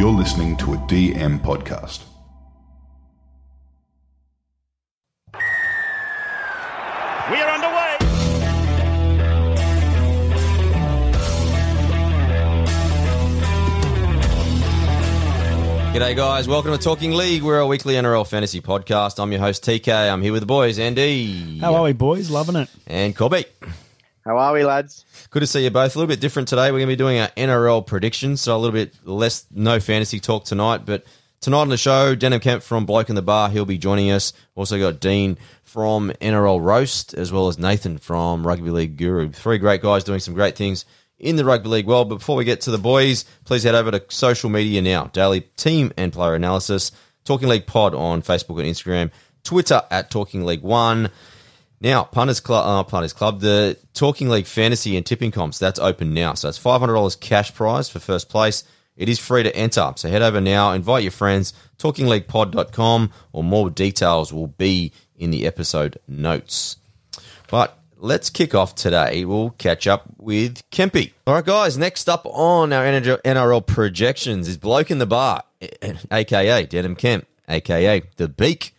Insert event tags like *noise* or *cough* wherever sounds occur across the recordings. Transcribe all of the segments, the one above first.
You're listening to a DM podcast. We are underway. G'day, guys. Welcome to Talking League. We're a weekly NRL fantasy podcast. I'm your host, TK. I'm here with the boys, Andy. How are we, boys? Loving it. And Corby. How are we, lads? Good to see you both. A little bit different today. We're going to be doing our NRL predictions, so a little bit less, no fantasy talk tonight. But tonight on the show, Denan Kemp from Bloke in the Bar, he'll be joining us. Also got Dean from NRL Roast, as well as Nathan from Rugby League Guru. Three great guys doing some great things in the rugby league world. But before we get to the boys, please head over to social media now. Daily team and player analysis. Talking League Pod on Facebook and Instagram. Twitter at Talking League One. Now, Punters Club, uh, Punters Club, the Talking League Fantasy and Tipping Comps, that's open now. So it's $500 cash prize for first place. It is free to enter. So head over now, invite your friends, talkingleaguepod.com, or more details will be in the episode notes. But let's kick off today. We'll catch up with Kempy. All right, guys, next up on our NRL projections is Bloke in the Bar, aka Denan Kemp, aka The Beak.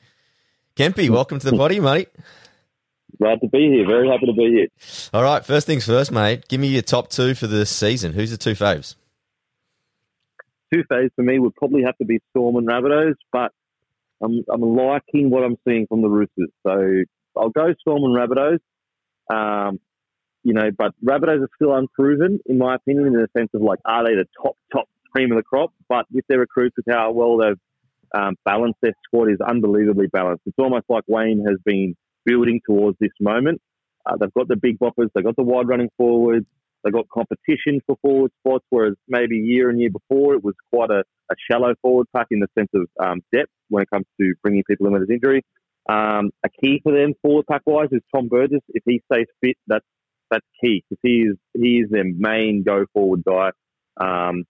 Kempy, welcome to the *laughs* body, mate. Glad to be here. Very happy to be here. All right, first things first, mate. Give me your top two for the season. Who's the two faves? Two faves for me would probably have to be Storm and Rabbitohs, but I'm, I'm liking what I'm seeing from the Roosters. So I'll go Storm and Rabbitohs. Um, you know, but Rabbitohs are still unproven, in my opinion, in the sense of like, are they the top, top cream of the crop? But with their recruits, with how well they've um, balanced their squad is unbelievably balanced. It's almost like Wayne has been building towards this moment. Uh, they've got the big boppers, they've got the wide running forwards, they've got competition for forward spots, whereas maybe year and year before it was quite a, a shallow forward pack in the sense of um, depth when it comes to bringing people in with his injury. Um, a key for them forward pack wise is Tom Burgess. If he stays fit, that's that's key because he is he is their main go forward guy. Um,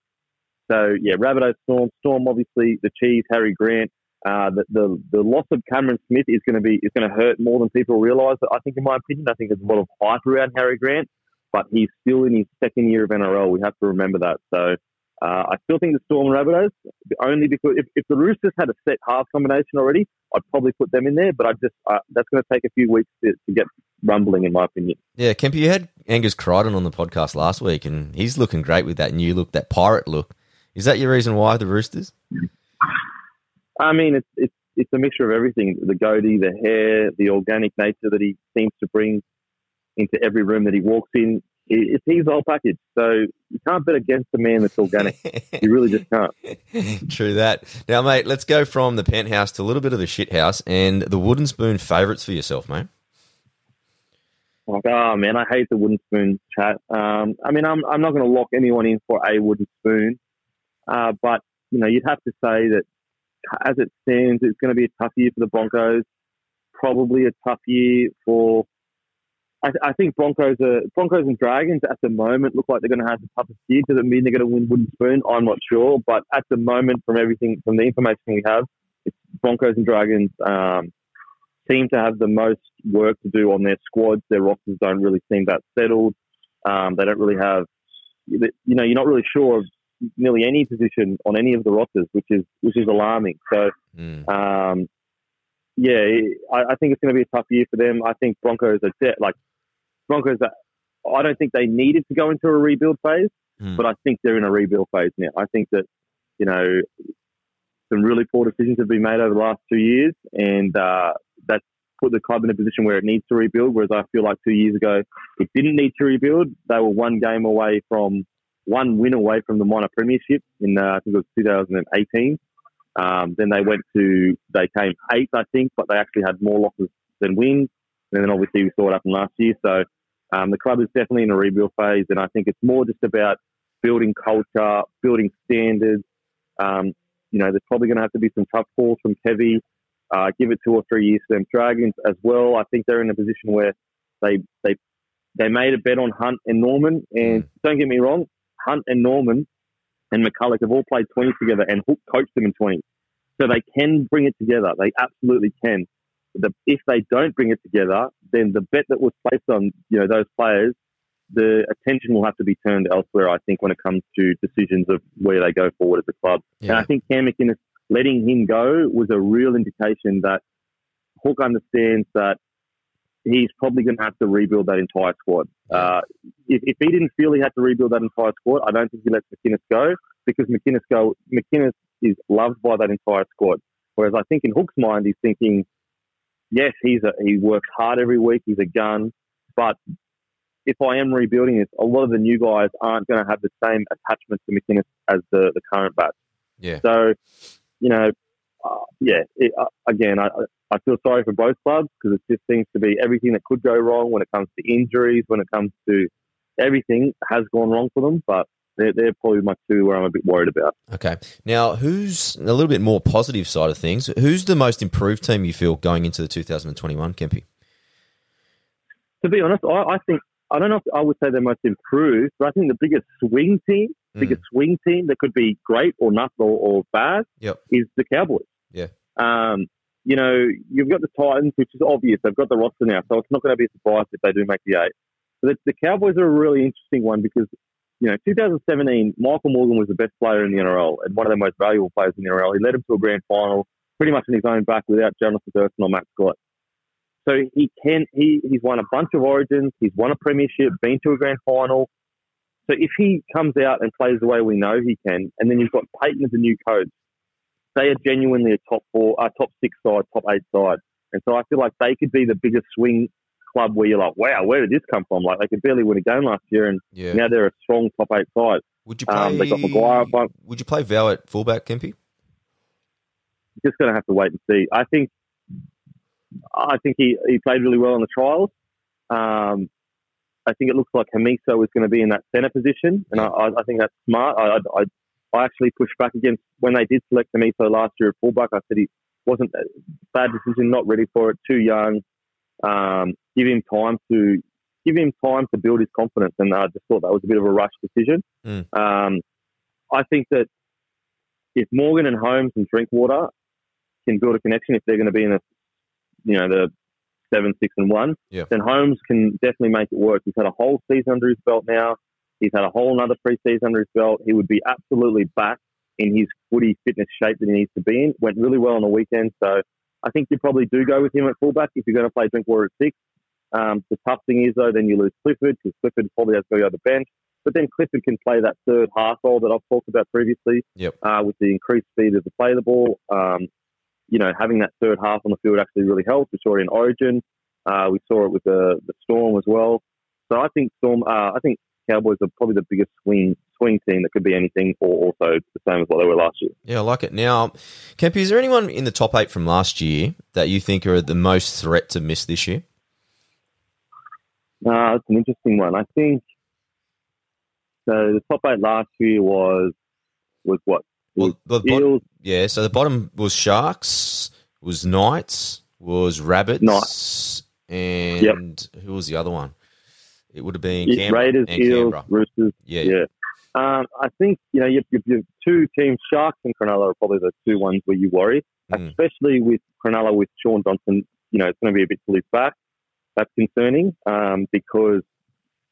so yeah, Rabbitoh Storm, Storm obviously the cheese, Harry Grant. Uh, the, the the loss of Cameron Smith is going to be is going to hurt more than people realise. I think, in my opinion, I think there's a lot of hype around Harry Grant, but he's still in his second year of NRL. We have to remember that. So uh, I still think the Storm Rabbitohs, only because if, if the Roosters had a set half combination already, I'd probably put them in there. But I just uh, that's going to take a few weeks to, to get rumbling, in my opinion. Yeah, Kemp, you had Angus Crichton on the podcast last week, and he's looking great with that new look, that pirate look. Is that your reason why the Roosters? I mean, it's it's it's a mixture of everything: the goatee, the hair, the organic nature that he seems to bring into every room that he walks in. It's his whole package. So you can't bet against a man that's organic. you really just can't. *laughs* True that. Now, mate, let's go from the penthouse to a little bit of the shit house and the wooden spoon favourites for yourself, mate. Like, oh man, I hate the wooden spoon chat. Um, I mean, I'm I'm not going to lock anyone in for a wooden spoon, uh, but you know, you'd have to say that as it stands, it's going to be a tough year for the Broncos. Probably a tough year for. I, I think Broncos are Broncos and Dragons at the moment look like they're going to have the toughest year. Does it mean they're going to win wooden spoon? I'm not sure, but at the moment, from everything from the information we have, it's Broncos and Dragons um, seem to have the most work to do on their squads. Their rosters don't really seem that settled. Um, they don't really have, you know, you're not really sure of nearly any position on any of the rosters, which is which is alarming. So, Mm. um, yeah, I, I think it's going to be a tough year for them. I think Broncos are set. Like Broncos, are, I don't think they needed to go into a rebuild phase, Mm. but I think they're in a rebuild phase now. I think that you know some really poor decisions have been made over the last two years, and uh, that's put the club in a position where it needs to rebuild. Whereas I feel like two years ago it didn't need to rebuild. They were one game away from one win away from the minor premiership in uh, I think it was 2018. Um, then they went to they came eighth, I think, but they actually had more losses than wins. And then obviously we saw what happened last year. So um, the club is definitely in a rebuild phase, and I think it's more just about building culture, building standards. Um, you know, there's probably going to have to be some tough calls from Kevy. Uh, give it two or three years to them. Dragons as well. I think they're in a position where they they they made a bet on Hunt and Norman. And don't get me wrong, Hunt and Norman and McCullough have all played 20 together, and Hook coached them in 20. So they can bring it together. They absolutely can. The, if they don't bring it together, then the bet that was placed on you know those players the attention will have to be turned elsewhere. I think when it comes to decisions of where they go forward as a club, Yeah. and I think Cam McInnes letting him go was a real indication that Hook understands that he's probably going to have to rebuild that entire squad. Uh, if, if he didn't feel he had to rebuild that entire squad, I don't think he lets McInnes go because McInnes go. McInnes is loved by that entire squad. Whereas I think in Hook's mind, he's thinking, yes, he's a, he works hard every week. He's a gun, but if I am rebuilding this, a lot of the new guys aren't going to have the same attachment to McInnes as the, the current batch. Yeah. So, you know, uh, yeah, it, uh, again, I, I feel sorry for both clubs because it just seems to be everything that could go wrong when it comes to injuries, when it comes to everything has gone wrong for them. But they're, they're probably my two where I'm a bit worried about. Okay. Now, who's a little bit more positive side of things? Who's the most improved team you feel going into the 2021, Kempy? To be honest, I, I think I don't know if I would say they're most improved, but I think the biggest swing team, Mm. biggest swing team that could be great or not or, or bad Yep. is the Cowboys. Um, you know, you've got the Titans, which is obvious. They've got the roster now, so it's not going to be a surprise if they do make the eight. But the, Cowboys are a really interesting one because, you know, 2017, Michael Morgan was the best player in the NRL and one of the most valuable players in the NRL. He led him to a grand final pretty much in his own back without Johnathan Thurston or Matt Scott. So he can he he's won a bunch of origins, he's won a premiership, been to a grand final. So if he comes out and plays the way we know he can, and then you've got Payten as a new coach, they are genuinely a top four, uh, top six side, top eight side, and so I feel like they could be the biggest swing club where you're like, wow, where did this come from? Like they could barely win a game last year, and Yeah. now they're a strong top eight side. Would you play? Um, they got Maguire front. Would you play Val at fullback, Kempy? just going to have to wait and see. I think, I think he, he played really well in the trials. Um, I think it looks like Hamiso is going to be in that centre position, and I, I, I think that's smart. I, I, I actually pushed back against when they did select him Hamiso last year at fullback. I said he wasn't a bad decision, not ready for it, too young. Um, give him time to give him time to build his confidence, and I just thought that was a bit of a rush decision. Mm. Um, I think that if Morgan and Holmes and Drinkwater can build a connection, if they're going to be in the you know the seven, six, and one, Yeah. then Holmes can definitely make it work. He's had a whole season under his belt now. He's had a whole another pre-season under his belt. He would be absolutely back in his footy fitness shape that he needs to be in. Went really well on the weekend, so I think you probably do go with him at fullback if you're going to play Drinkwater at six. Um, the tough thing is though, then you lose Clifford because Clifford probably has to go to the bench. But then Clifford can play that third half role that I've talked about previously Yep. uh, with the increased speed of the play the ball. Um, you know, having that third half on the field actually really helps. We saw it in Origin. Uh, we saw it with the, the Storm as well. So I think Storm. Uh, I think Cowboys are probably the biggest swing swing team that could be anything, or also the same as what they were last year. Yeah, I like it. Now, Kempy, is there anyone in the top eight from last year that you think are the most threat to miss this year? Uh, it's an interesting one. I think so. The top eight last year was was what Well, the bottom, yeah. So the bottom was Sharks, was Knights, was Rabbits, Knights. and who was the other one? It would have been Canberra Raiders, and Eels, Canberra. Roosters. Yeah, Yeah. Um, I think you know your, your, two teams, Sharks and Cronulla, are probably the two ones where you worry, Mm. especially with Cronulla with Shaun Johnson. You know, it's going to be a bit to his back. That's concerning um, because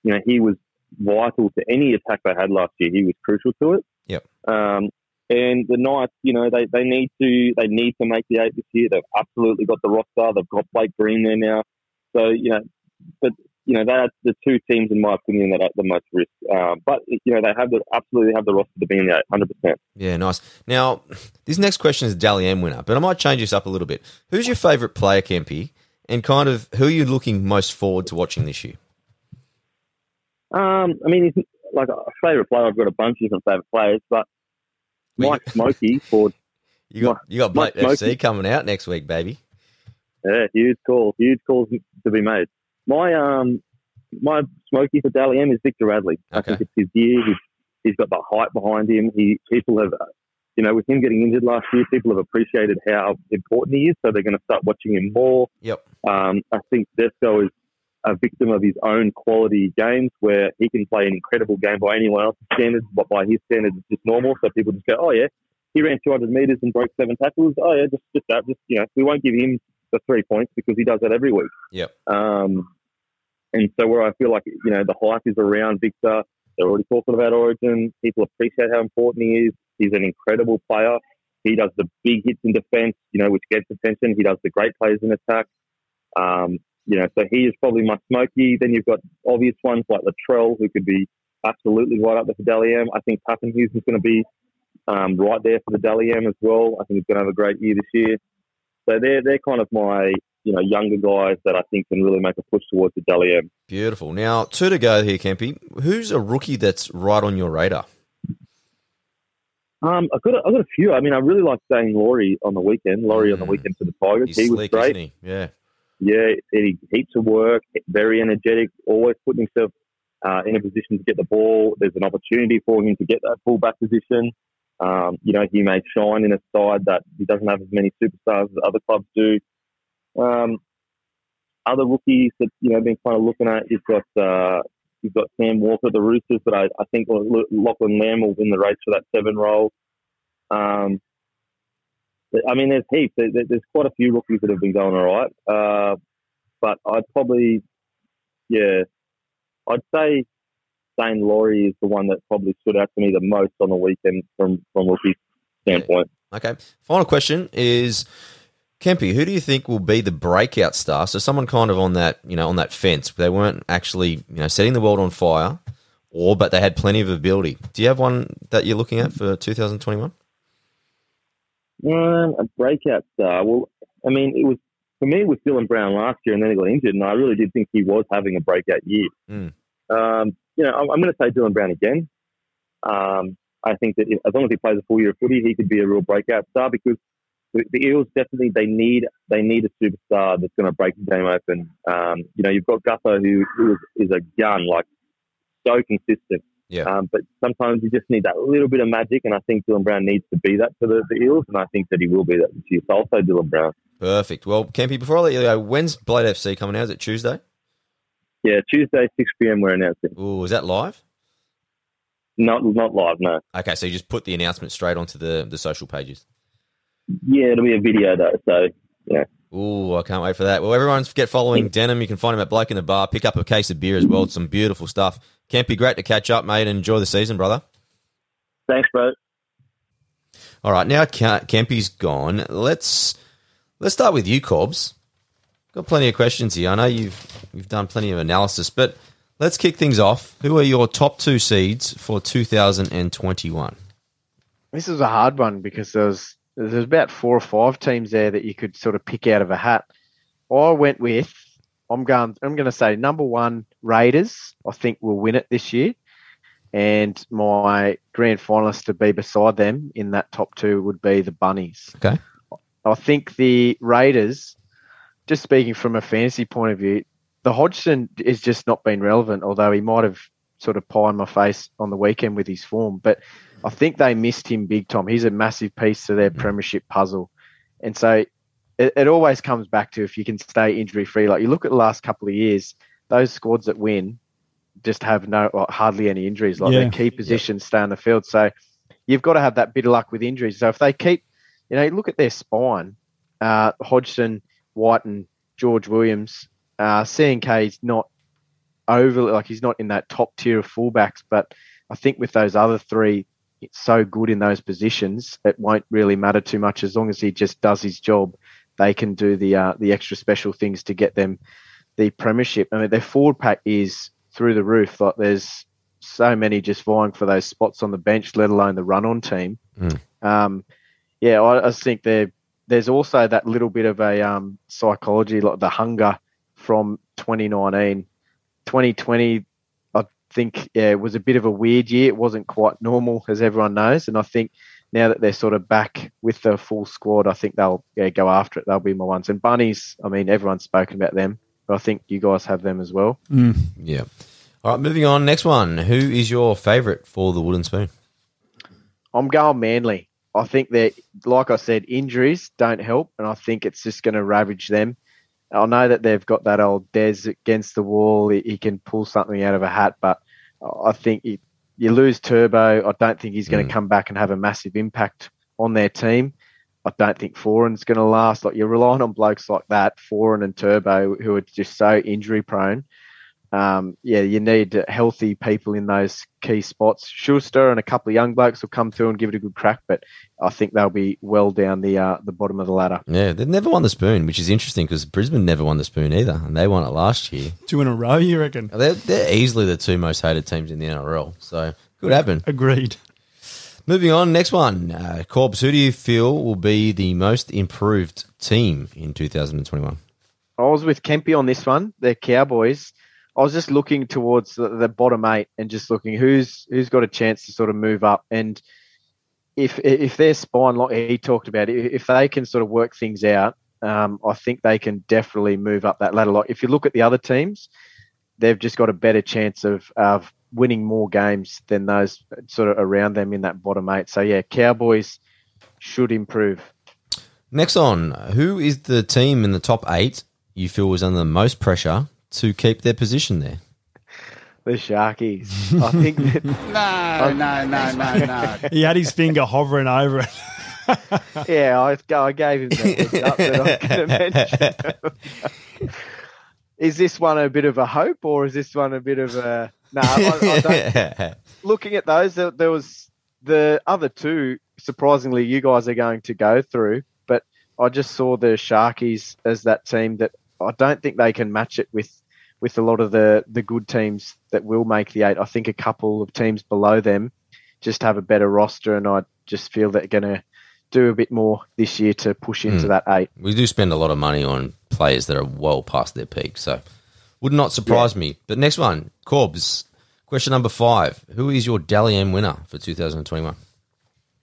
you know he was vital to any attack they had last year. He was crucial to it. Yep. Um, and the Knights, you know, they, they need to they need to make the eight this year. They've absolutely got the roster. They've got Blake Green there now. So you know, but you know, they are the two teams, in my opinion, that are at the most risk. Um, but you know, they have the absolutely have the roster to be in the eight, hundred percent. Yeah, nice. Now, this next question is a Dally M winner, but I might change this up a little bit. Who's your favourite player, Kempy, and kind of who are you looking most forward to watching this year? Um, I mean, like a favourite player. I've got a bunch of different favourite players, but *laughs* Mike Smokey for You got you got Blake Mike FC Smokey. coming out next week, baby. yeah, huge call, huge calls to be made. My um, my Smokey for Dally M is Victor Radley. I think it's his year. He's, he's got the hype behind him. He people have, uh, you know, with him getting injured last year, people have appreciated how important he is. So they're going to start watching him more. Yep. Um, I think Desco is a victim of his own quality games where he can play an incredible game by anyone else's standards, but by his standards, it's just normal. So people just go, oh, yeah, he ran 200 metres and broke seven tackles. Oh, yeah, just, just that. Just, you know, we won't give him the three points because he does that every week. Yep. Um, and so where I feel like you know the hype is around Victor, they're already talking about Origin. People appreciate how important he is. He's an incredible player. He does the big hits in defence, you know, which gets attention. He does the great plays in attack. Um, you know, so he is probably my smoky. Then you've got obvious ones like Latrell, who could be absolutely right up there for Dally M. I think Papenhuyzen is going to be um, right there for the Dally M as well. I think he's going to have a great year this year. So they're they're kind of my you know younger guys that I think can really make a push towards the Dally M. Beautiful. Now two to go here, Kempy. Who's a rookie that's right on your radar? Um, I've got a, I've got a few. I mean, I really like Daine Laurie on the weekend. Laurie mm. on the mm. weekend for the Tigers. He's he was great. He? Yeah, yeah. He heaps of work. Very energetic. Always putting himself uh, in a position to get the ball. There's an opportunity for him to get that fullback position. Um, you know, he may shine in a side that he doesn't have as many superstars as other clubs do. Um, other rookies that you know been kind of looking at, you've got uh, you've got Sam Walker the Roosters, but I, I think Lachlan Lamb will win the race for that seven role. Um, I mean, there's heaps. There's quite a few rookies that have been going all right, uh, but I'd probably, yeah, I'd say Daine Laurie is the one that probably stood out to me the most on the weekend from from a rookie standpoint. Okay. Final question is Kempy, who do you think will be the breakout star? So someone kind of on that, you know, on that fence. They weren't actually, you know, setting the world on fire, or but they had plenty of ability. Do you have one that you're looking at for 2021? Um, a breakout star. Well, I mean, it was for me. It was Dylan Brown last year, and then he got injured, and I really did think he was having a breakout year. Mm. Um, you know, I'm, I'm going to say Dylan Brown again. Um, I think that if, as long as he plays a full year of footy, he could be a real breakout star because the, the Eels definitely they need they need a superstar that's going to break the game open. Um, you know, you've got Gutho who, who is, is a gun, like so consistent. Yeah. Um, but sometimes you just need that little bit of magic, and I think Dylan Brown needs to be that for the, the Eels, and I think that he will be that this year. So I'll say Dylan Brown. Perfect. Well, Kempy, before I let you go, when's Blade FC coming out? Is it Tuesday? Yeah, Tuesday, 6 p.m. we're announcing. Oh, is that live? Not not live, no. Okay, so you just put the announcement straight onto the, the social pages. Yeah, it'll be a video though, so yeah. Ooh, I can't wait for that. Well, everyone get following Denan. You can find him at Bloke in the Bar. Pick up a case of beer as well. It's some beautiful stuff. Kempy, great to catch up, mate, and enjoy the season, brother. Thanks, bro. All right, now Kempy's gone. Let's let's start with you, Cobbs. Got plenty of questions here. I know you've you've done plenty of analysis, but let's kick things off. Who are your top two seeds for 2021? This is a hard one because there's there's about four or five teams there that you could sort of pick out of a hat. I went with I'm going I'm going to say number one Raiders. I think will win it this year, and my grand finalist to be beside them in that top two would be the Bunnies. Okay. I think the Raiders. Just speaking from a fantasy point of view, the Hodgson has just not been relevant. Although he might have sort of pie in my face on the weekend with his form, but I think they missed him big time. He's a massive piece to their premiership puzzle. And so it, it always comes back to if you can stay injury free. Like you look at the last couple of years, those squads that win just have no hardly any injuries. Like yeah. their key positions stay on the field. So you've got to have that bit of luck with injuries. So if they keep, you know, look at their spine, uh, Hodgson, White, and George Williams. Uh, CNK is not overly like he's not in that top tier of fullbacks, but I think with those other three, it's so good in those positions, it won't really matter too much as long as he just does his job. They can do the uh, the extra special things to get them the premiership. I mean, their forward pack is through the roof. Like there's so many just vying for those spots on the bench, let alone the run on team. Mm. Um, yeah, I, I think there there's also that little bit of a um, psychology, like the hunger from 2019. 2020, I think yeah, it was a bit of a weird year. It wasn't quite normal, as everyone knows. And I think now that they're sort of back with the full squad, I think they'll yeah, go after it. They'll be my ones. And Bunnies, I mean, everyone's spoken about them, but I think you guys have them as well. Mm. Yeah. All right, moving on. Next one. Who is your favourite for the Wooden Spoon? I'm going Manly. I think that, like I said, injuries don't help, and I think it's just going to ravage them. I know that they've got that old Des against the wall. He, he can pull something out of a hat, but I think he, you lose Turbo. I don't think he's going to mm. come back and have a massive impact on their team. I don't think Foran's going to last. Like you're relying on blokes like that, Foran and Turbo, who are just so injury prone. Um, yeah, you need healthy people in those key spots. Schuster and a couple of young blokes will come through and give it a good crack, but I think they'll be well down the uh, the bottom of the ladder. Yeah, they've never won the spoon, which is interesting because Brisbane never won the spoon either, and they won it last year. Two in a row, you reckon? They're, they're easily the two most hated teams in the NRL, so could happen. Agreed. Moving on, next one. Uh, Corbs, who do you feel will be the most improved team in 2021? I was with Kempy on this one. The Cowboys. I was just looking towards the, the, bottom eight and just looking who's who's got a chance to sort of move up. And if if their spine, like he talked about, if they can sort of work things out, um, I think they can definitely move up that ladder. Like if you look at the other teams, they've just got a better chance of of winning more games than those sort of around them in that bottom eight. So yeah, Cowboys should improve. Next on, who is the team in the top eight you feel was under the most pressure to keep their position there? The Sharkies. I think. *laughs* That, *laughs* no, no, no, no, no. *laughs* He had his finger hovering over it. yeah, I, I gave him that up, is this one a bit of a hope, or is this one a bit of a no? I, I looking at those, there, there was the other two. Surprisingly, you guys are going to go through, but I just saw the Sharkies as that team that I don't think they can match it with with a lot of the the good teams that will make the eight. I think a couple of teams below them just have a better roster, and I just feel they're going to do a bit more this year to push into mm. that eight. We do spend a lot of money on players that are well past their peak, so would not surprise yeah. me. But next one, Corbs. Question number five: Who is your Dally M winner for 2021?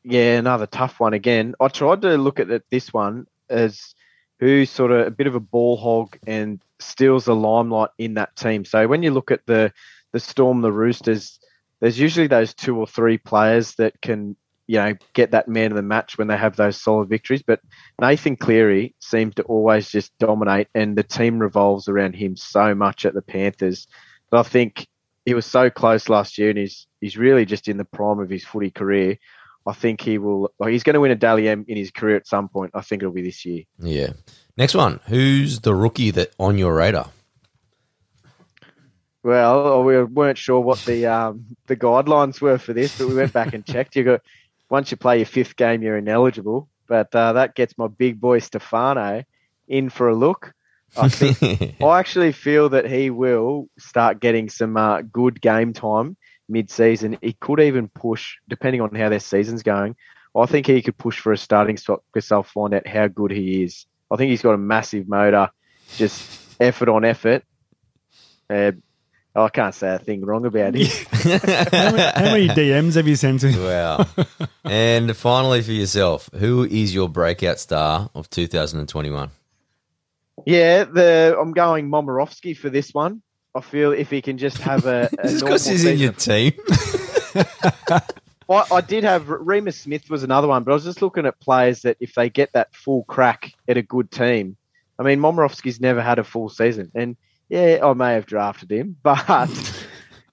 Yeah, another tough one again. I tried to look at this one as who's sort of a bit of a ball hog and steals the limelight in that team. So when you look at the the Storm, the Roosters, there's usually those two or three players that can you know get that man of the match when they have those solid victories. But Nathan Cleary seems to always just dominate, and the team revolves around him so much at the Panthers. But I think he was so close last year, and he's he's really just in the prime of his footy career. I think he will. Like, he's going to win a Dally M in his career at some point. I think it'll be this year. Yeah. Next one. Who's the rookie that on your radar? Well, we weren't sure what the um, the guidelines were for this, but we went back and *laughs* checked. You got once you play your fifth game, you're ineligible. But uh, that gets my big boy Stefano in for a look. I think *laughs* I actually feel that he will start getting some uh, good game time mid-season. He could even push, depending on how their season's going. I think he could push for a starting spot because they'll find out how good he is. I think he's got a massive motor, just effort on effort. Uh, I can't say a thing wrong about him. *laughs* how, many, how, many, DMs have you sent him? Wow. and finally, for yourself, who is your breakout star of 2021? Yeah, the I'm going Momirovski for this one. I feel if he can just have a, a *laughs* because he's in your team. I, I, did have Reimis Smith was another one, but I was just looking at players that if they get that full crack at a good team, I mean Momirovski's never had a full season, and yeah, I may have drafted him, *laughs* but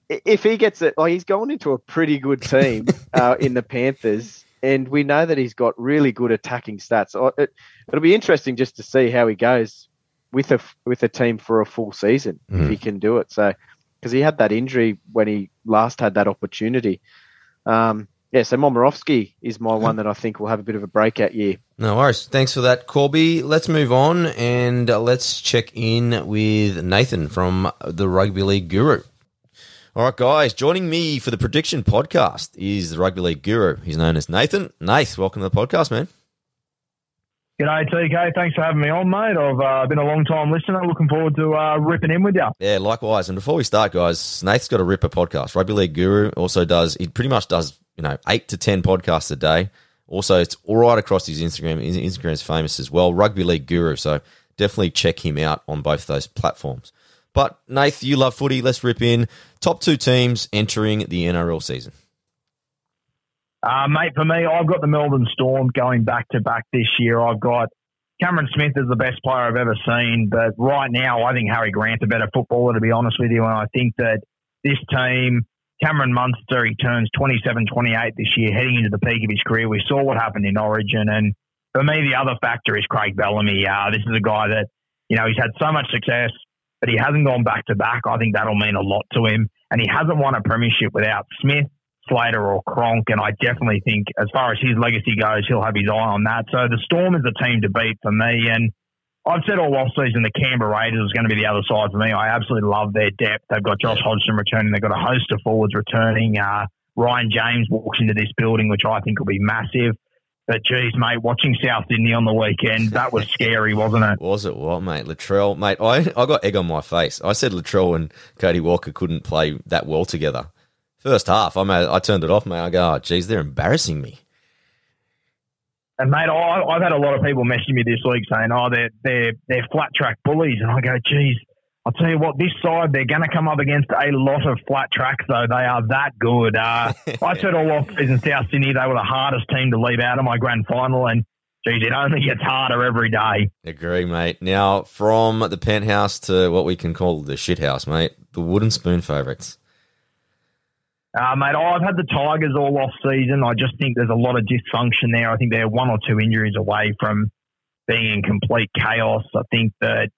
if he gets it, like he's going into a pretty good team *laughs* uh, in the Panthers, and we know that he's got really good attacking stats. It, it'll be interesting just to see how he goes with a with a team for a full season mm. if he can do it. So because he had that injury when he last had that opportunity. Um, yeah, so Momirovski is my one that I think will have a bit of a breakout year. No worries. Thanks for that, Corby. Let's move on and uh, let's check in with Nathan from the Rugby League Guru. All right, guys, joining me for the prediction podcast is the Rugby League Guru. He's known as Nathan. Nath, welcome to the podcast, man. G'day, TK. Thanks for having me on, mate. I've uh, been a long time listener. Looking forward to uh, ripping in with you. Yeah, likewise. And before we start, guys, Nate's got a ripper podcast. Rugby League Guru also does, he pretty much does, you know, eight to 10 podcasts a day. Also, it's all right across his Instagram. His Instagram's famous as well. Rugby League Guru. So definitely check him out on both those platforms. But, Nath, you love footy. Let's rip in. Top two teams entering the NRL season. Uh, mate, for me, I've got the Melbourne Storm going back to back this year. I've got Cameron Smith is the best player I've ever seen, but right now I think Harry Grant's a better footballer, to be honest with you. And I think that this team, Cameron Munster, he turns 27, 28 this year, heading into the peak of his career. We saw what happened in Origin. And for me, the other factor is Craig Bellamy. Uh, this is a guy that, you know, he's had so much success but he hasn't gone back to back. I think that'll mean a lot to him. And he hasn't won a premiership without Smith, Slater, or Cronk. And I definitely think, as far as his legacy goes, he'll have his eye on that. So the Storm is the team to beat for me. And I've said all off season the Canberra Raiders is going to be the other side for me. I absolutely love their depth. They've got Josh Hodgson returning. They've got a host of forwards returning. Uh, Ryan James walks into this building, which I think will be massive. But geez, mate, watching South Sydney on the weekend, that was scary, wasn't it? Was it what, mate? Latrell, mate, I, I got egg on my face. I said Latrell and Cody Walker couldn't play that well together. First half, I made, I turned it off, mate. I go, oh, geez, they're embarrassing me. And mate, I, I've had a lot of people messaging me this week saying, "Oh, they're they're they're flat track bullies," and I go, "Geez, I'll tell you what, this side they're going to come up against a lot of flat tracks, though. They are that good. Uh, *laughs* I said all off season South Sydney they were the hardest team to leave out of my grand final, and geez, it only gets harder every day. Agree, mate. Now from the penthouse to what we can call the shithouse, mate. The wooden spoon favourites. Uh, mate, I've had the Tigers all off season. I just think there's a lot of dysfunction there. I think they're one or two injuries away from being in complete chaos. I think that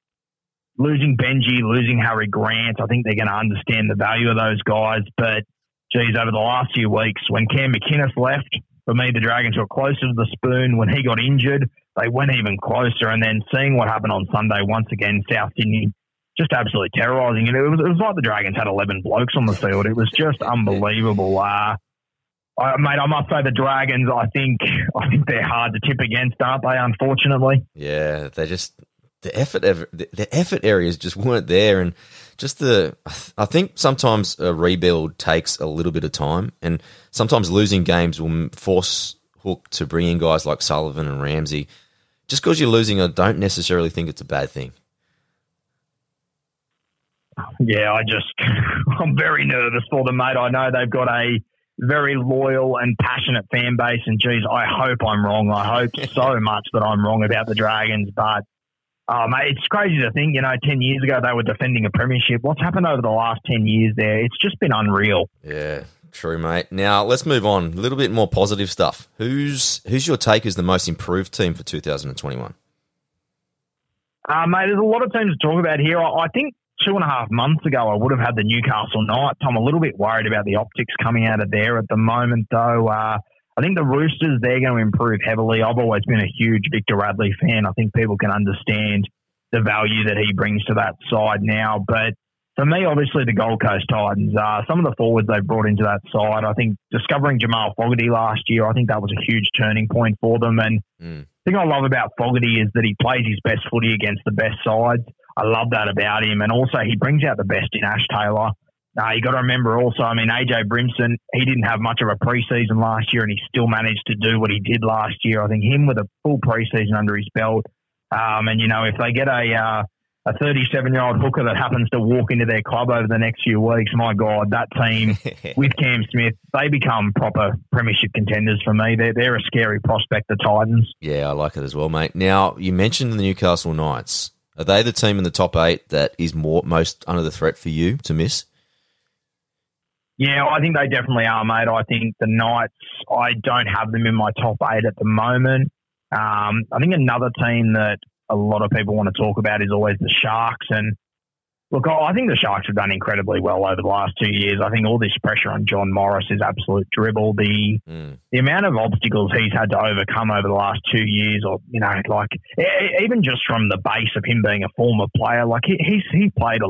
losing Benji, losing Harry Grant, I think they're going to understand the value of those guys. But, geez, over the last few weeks, when Cam McInnes left, for me, the Dragons were closer to the spoon. When he got injured, they went even closer. And then seeing what happened on Sunday, once again, South Sydney just absolutely terrorising. And it was, it was like the Dragons had 11 blokes on the field. It was just unbelievable. Uh, I, mate, I must say the Dragons. I think I think they're hard to tip against, aren't they? Unfortunately. Yeah, they just the effort the effort areas just weren't there, and just the I think sometimes a rebuild takes a little bit of time, and sometimes losing games will force Hook to bring in guys like Sullivan and Ramsey. Just because you're losing, I don't necessarily think it's a bad thing yeah, I just *laughs* I'm very nervous for them, mate. I know they've got a very loyal and passionate fan base, and geez, I hope I'm wrong. I hope *laughs* so much that I'm wrong about the Dragons, but. Oh, mate, it's crazy to think, you know, 10 years ago they were defending a premiership. What's happened over the last 10 years there? It's just been unreal. Yeah, true, mate. Now, let's move on. A little bit more positive stuff. Who's who's your take as the most improved team for 2021? Uh, mate, there's a lot of teams to talk about here. I think two and a half months ago, I would have had the Newcastle Knights. I'm a little bit worried about the optics coming out of there at the moment, though. Uh, I think the Roosters, they're going to improve heavily. I've always been a huge Victor Radley fan. I think people can understand the value that he brings to that side now. But for me, obviously, the Gold Coast Titans, uh, some of the forwards they've brought into that side, I think discovering Jamal Fogarty last year, I think that was a huge turning point for them. And mm. the thing I love about Fogarty is that he plays his best footy against the best sides. I love that about him. And also, he brings out the best in Ash Taylor. Uh, you got to remember also, I mean, AJ Brimson, he didn't have much of a preseason last year and he still managed to do what he did last year. I think him with a full preseason under his belt. Um, and, you know, if they get a, uh, a 37 year old hooker that happens to walk into their club over the next few weeks, my God, that team *laughs* with Cam Smith, they become proper premiership contenders for me. They're, they're a scary prospect, the Titans. Yeah, I like it as well, mate. Now, you mentioned the Newcastle Knights. Are they the team in the top eight that is more most under the threat for you to miss? Yeah, I think they definitely are, mate. I think the Knights, I don't have them in my top eight at the moment. Um, I think another team that a lot of people want to talk about is always the Sharks. And Look, I think the Sharks have done incredibly well over the last two years. I think all this pressure on John Morris is absolute dribble. The mm. the amount of obstacles he's had to overcome over the last two years, or you know, like even just from the base of him being a former player, like he, he's he played a,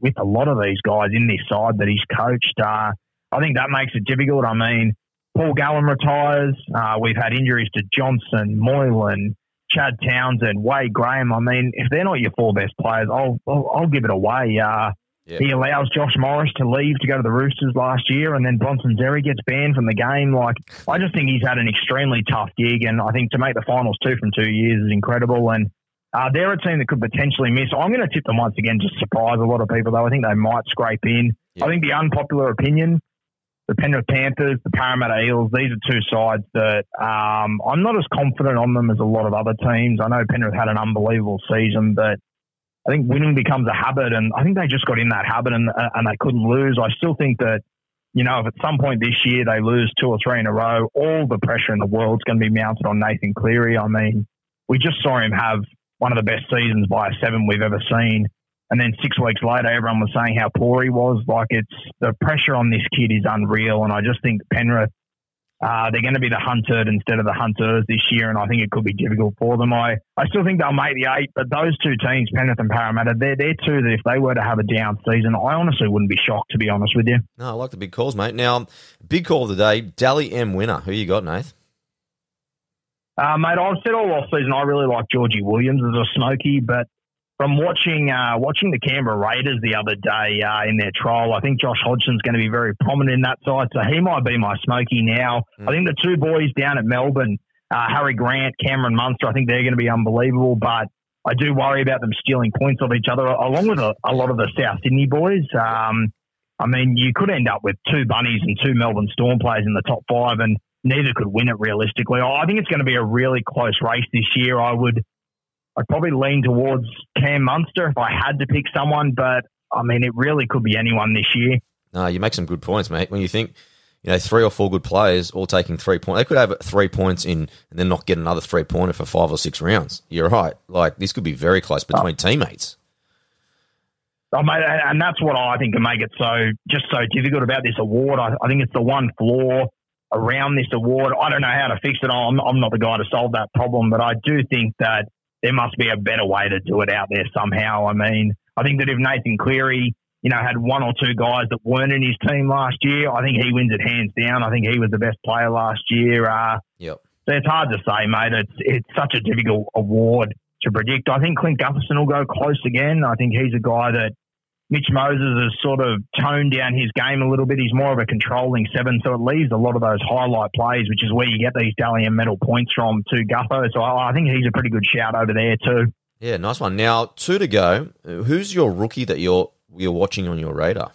with a lot of these guys in this side that he's coached. Uh, I think that makes it difficult. I mean, Paul Gallen retires. Uh, we've had injuries to Johnson, Moylan, Chad Townsend, Wade Graham. I mean, if they're not your four best players, I'll I'll, I'll give it away. Uh, yep. He allows Josh Morris to leave to go to the Roosters last year, and then Bronson Xerri gets banned from the game. Like, I just think he's had an extremely tough gig, and I think to make the finals two from two years is incredible. And uh, they're a team that could potentially miss. I'm going to tip them once again, just surprise a lot of people, though. I think they might scrape in. Yep. I think the unpopular opinion the Penrith Panthers, the Parramatta Eels, these are two sides that um, I'm not as confident on them as a lot of other teams. I know Penrith had an unbelievable season, but I think winning becomes a habit, and I think they just got in that habit and, uh, and they couldn't lose. I still think that, you know, if at some point this year they lose two or three in a row, all the pressure in the world's going to be mounted on Nathan Cleary. I mean, we just saw him have one of the best seasons by a seven we've ever seen. And then six weeks later, everyone was saying how poor he was. Like it's the pressure on this kid is unreal. And I just think Penrith, uh, they're going to be the hunted instead of the hunters this year. And I think it could be difficult for them. I, I still think they'll make the eight, but those two teams, Penrith and Parramatta, they're, they're two that if they were to have a down season, I honestly wouldn't be shocked, to be honest with you. No, I like the big calls, mate. Now, big call of the day, Dally M winner. Who you got, Nath? Uh, mate, I've said all off season I really like Georgie Williams as a smoky, but from watching uh, watching the Canberra Raiders the other day uh, in their trial, I think Josh Hodgson's going to be very prominent in that side, so he might be my smoky now. Mm. I think the two boys down at Melbourne, uh, Harry Grant, Cameron Munster, I think they're going to be unbelievable, but I do worry about them stealing points off each other, along with a, a lot of the South Sydney boys. Um, I mean, you could end up with two Bunnies and two Melbourne Storm players in the top five, and neither could win it realistically. I think it's going to be a really close race this year. I would, I'd probably lean towards Cam Munster if I had to pick someone, but I mean, it really could be anyone this year. No, you make some good points, mate. When you think, you know, three or four good players all taking three points, they could have three points in and then not get another three pointer for five or six rounds. You're right. Like, this could be very close between oh. teammates. Oh, I mean, and that's what I think can make it so just so difficult about this award. I, I think it's the one flaw around this award. I don't know how to fix it. I'm, I'm not the guy to solve that problem, but I do think that there must be a better way to do it out there somehow. I mean, I think that if Nathan Cleary, you know, had one or two guys that weren't in his team last year, I think he wins it hands down. I think he was the best player last year. Uh, Yep. so it's hard to say, mate. It's it's such a difficult award to predict. I think Clint Gutherson will go close again. I think he's a guy that Mitch Moses has sort of toned down his game a little bit. He's more of a controlling seven, so it leaves a lot of those highlight plays, which is where you get these Dally M medal points from to Gutho. So I I think he's a pretty good shout over there too. Yeah, nice one. Now, two to go. Who's your rookie that you're you're watching on your radar?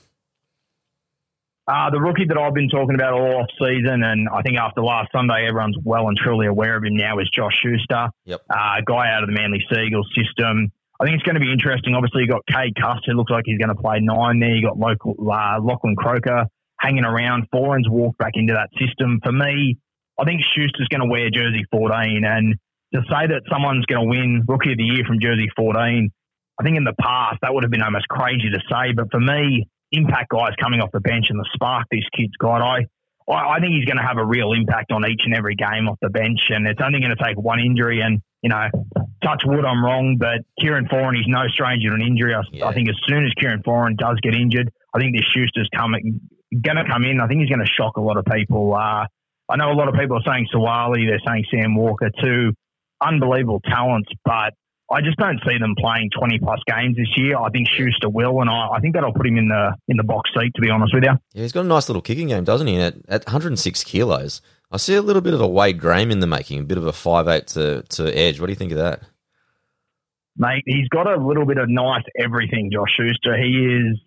Uh, the rookie that I've been talking about all off season, and I think after last Sunday, everyone's well and truly aware of him now, is Josh Schuster. Yep. Uh, guy out of the Manly Seagulls system. I think it's going to be interesting. Obviously, you've got Cade Cust, who looks like he's going to play nine there. You've got local, uh, Lachlan Croker hanging around. Foran's walked back into that system. For me, I think Schuster's going to wear jersey 14. And to say that someone's going to win Rookie of the Year from jersey 14, I think in the past that would have been almost crazy to say. But for me, impact guys coming off the bench and the spark this kid's got, I, I think he's going to have a real impact on each and every game off the bench. And it's only going to take one injury. And, you know, touch wood, I'm wrong, but Kieran Foran, he's no stranger to an injury. I, Yeah. I think as soon as Kieran Foran does get injured, I think this Schuster's coming, going to come in. I think he's going to shock a lot of people. Uh, I know a lot of people are saying Sawali, they're saying Sam Walker, two unbelievable talents, but I just don't see them playing 20 plus games this year. I think Schuster will, and I, I think that'll put him in the in the box seat. To be honest with you, Yeah, he's got a nice little kicking game, doesn't he? And At, at 106 kilos, I see a little bit of a Wade Graham in the making, a bit of a five eight to, to edge. What do you think of that? Mate, he's got a little bit of nice everything. Josh Schuster, he is.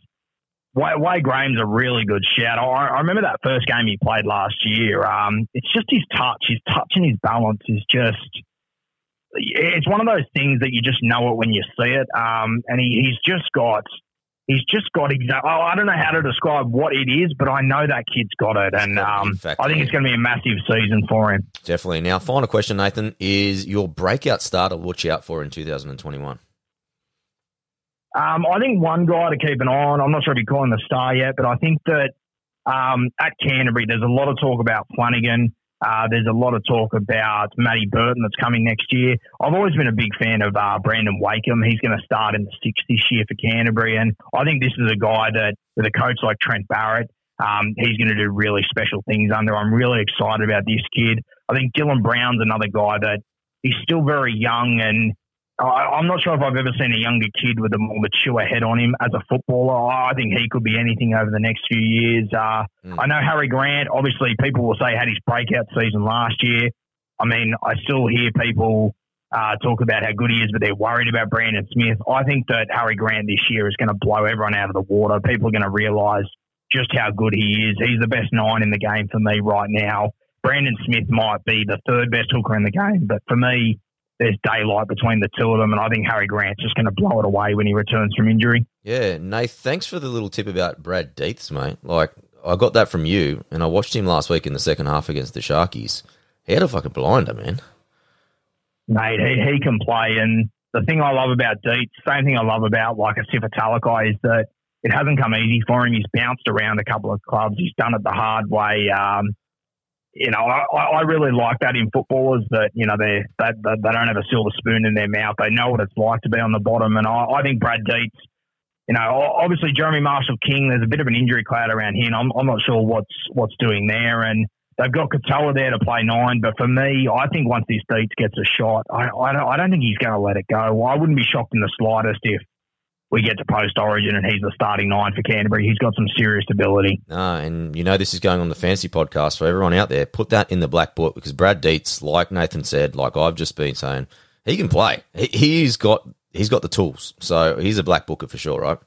Wade Graham's a really good shout. I, I remember that first game he played last year. Um, it's just his touch, his touch and his balance is just. It's one of those things that you just know it when you see it. Um, and he, he's just got, he's just got exact. Oh, I don't know how to describe what it is, but I know that kid's got it, and um, fact, I think yeah. it's going to be a massive season for him. Definitely. Now, final question, Nathan, is your breakout star to watch out for in 2021? Um, I think one guy to keep an eye on. I'm not sure if you call him the star yet, but I think that um, at Canterbury, there's a lot of talk about Flanagan. Uh, there's a lot of talk about Matty Burton that's coming next year. I've always been a big fan of uh, Brandon Wakeham. He's going to start in the six this year for Canterbury, and I think this is a guy that, with a coach like Trent Barrett, um, he's going to do really special things under. I'm really excited about this kid. I think Dylan Brown's another guy that he's still very young and I, I'm not sure if I've ever seen a younger kid with a more mature head on him as a footballer. I think he could be anything over the next few years. Uh, Mm. I know Harry Grant, obviously, people will say had his breakout season last year. I mean, I still hear people uh, talk about how good he is, but they're worried about Brandon Smith. I think that Harry Grant this year is going to blow everyone out of the water. People are going to realise just how good he is. He's the best nine in the game for me right now. Brandon Smith might be the third best hooker in the game, but for me, there's daylight between the two of them, and I think Harry Grant's just going to blow it away when he returns from injury. Yeah, Nate, thanks for the little tip about Brad Deeths, mate. Like, I got that from you, and I watched him last week in the second half against the Sharkies. He had a fucking blinder, man. Mate, he, he can play, and the thing I love about Deets, same thing I love about like a Sifa Talakai is that it hasn't come easy for him. He's bounced around a couple of clubs. He's done it the hard way. Um, you know, I, I really like that in footballers that, you know, they, they, they don't have a silver spoon in their mouth. They know what it's like to be on the bottom. And I, I think Brad Deets, you know, obviously Jeremy Marshall King, there's a bit of an injury cloud around him. I'm, I'm not sure what's what's doing there. And they've got Katoa there to play nine. But for me, I think once this Deets gets a shot, I, I, don't, I don't think he's going to let it go. I wouldn't be shocked in the slightest if we get to post origin and he's the starting nine for Canterbury. He's got some serious ability. No, and you know this is going on the fancy podcast for everyone out there. Put that in the black book because Brad Deets, like Nathan said, like I've just been saying, he can play. He, he's got he's got the tools. So he's a black booker for sure, right?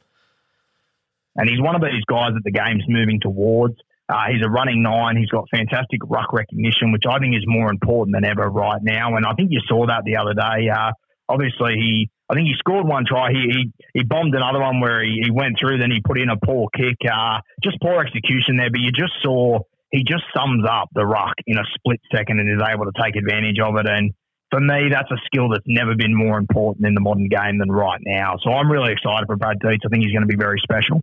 And he's one of these guys that the game's moving towards. Uh, he's a running nine. He's got fantastic ruck recognition, which I think is more important than ever right now. And I think you saw that the other day. Uh, obviously, he I think he scored one try. He he, he bombed another one where he, he went through. Then he put in a poor kick. Uh, just poor execution there. But you just saw he just sums up the ruck in a split second and is able to take advantage of it. And for me, that's a skill that's never been more important in the modern game than right now. So I'm really excited for Brad Deets. I think he's going to be very special.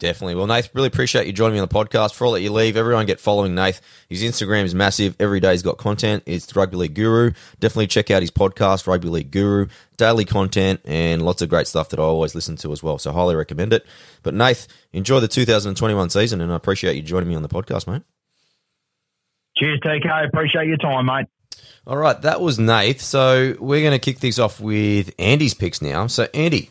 Definitely. Well, Nath, really appreciate you joining me on the podcast. For all that you leave, everyone get following Nath. His Instagram is massive. Every day he's got content. It's the Rugby League Guru. Definitely check out his podcast, Rugby League Guru. Daily content and lots of great stuff that I always listen to as well. So highly recommend it. But Nath, enjoy the 2021 season and I appreciate you joining me on the podcast, mate. Cheers, TK. Appreciate your time, mate. All right, that was Nath. So we're going to kick things off with Andy's picks now. So, Andy,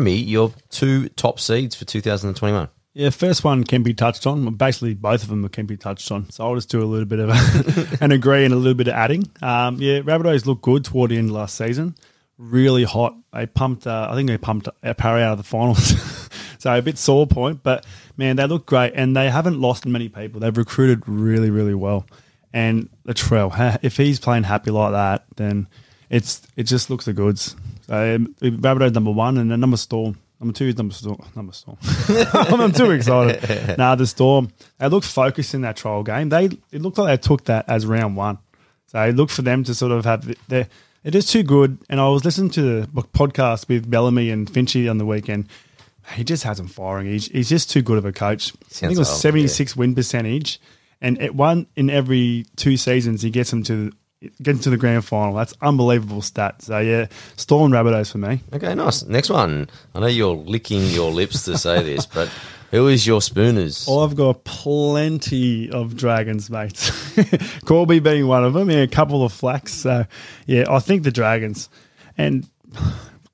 me your two top seeds for 2021. Yeah, first one can be touched on. Basically, both of them can be touched on. So I'll just do a little bit of a, *laughs* an agree and a little bit of adding. Um, yeah, Rabbitohs looked good toward the end of last season. Really hot. They pumped. Uh, I think they pumped a Parry out of the finals. *laughs* so a bit sore point, but man, they look great and they haven't lost many people. They've recruited really, really well. And Latrell, *laughs* if he's playing happy like that, then it's it just looks the goods. Eh, so Rabbitohs number one, and then number Storm. Number two is number Storm. Number Storm. *laughs* I'm too excited. *laughs* nah, the Storm. They looked focused in that trial game. They it looked like they took that as round one. So I looked for them to sort of have. It is too good. And I was listening to the podcast with Bellamy and Finchy on the weekend. He just has them firing. He's, he's just too good of a coach. Sounds I think it was 76 yeah. win percentage. And at one in every two seasons, he gets them to getting to the grand final. That's unbelievable stats. So yeah, Storm Rabbitohs for me. Okay, nice. Next one. I know you're licking your lips to say this, *laughs* but who is your spooners? Oh, I've got plenty of dragons, mates. *laughs* Corby being one of them. Yeah, a couple of flacks. So yeah, I think the dragons. And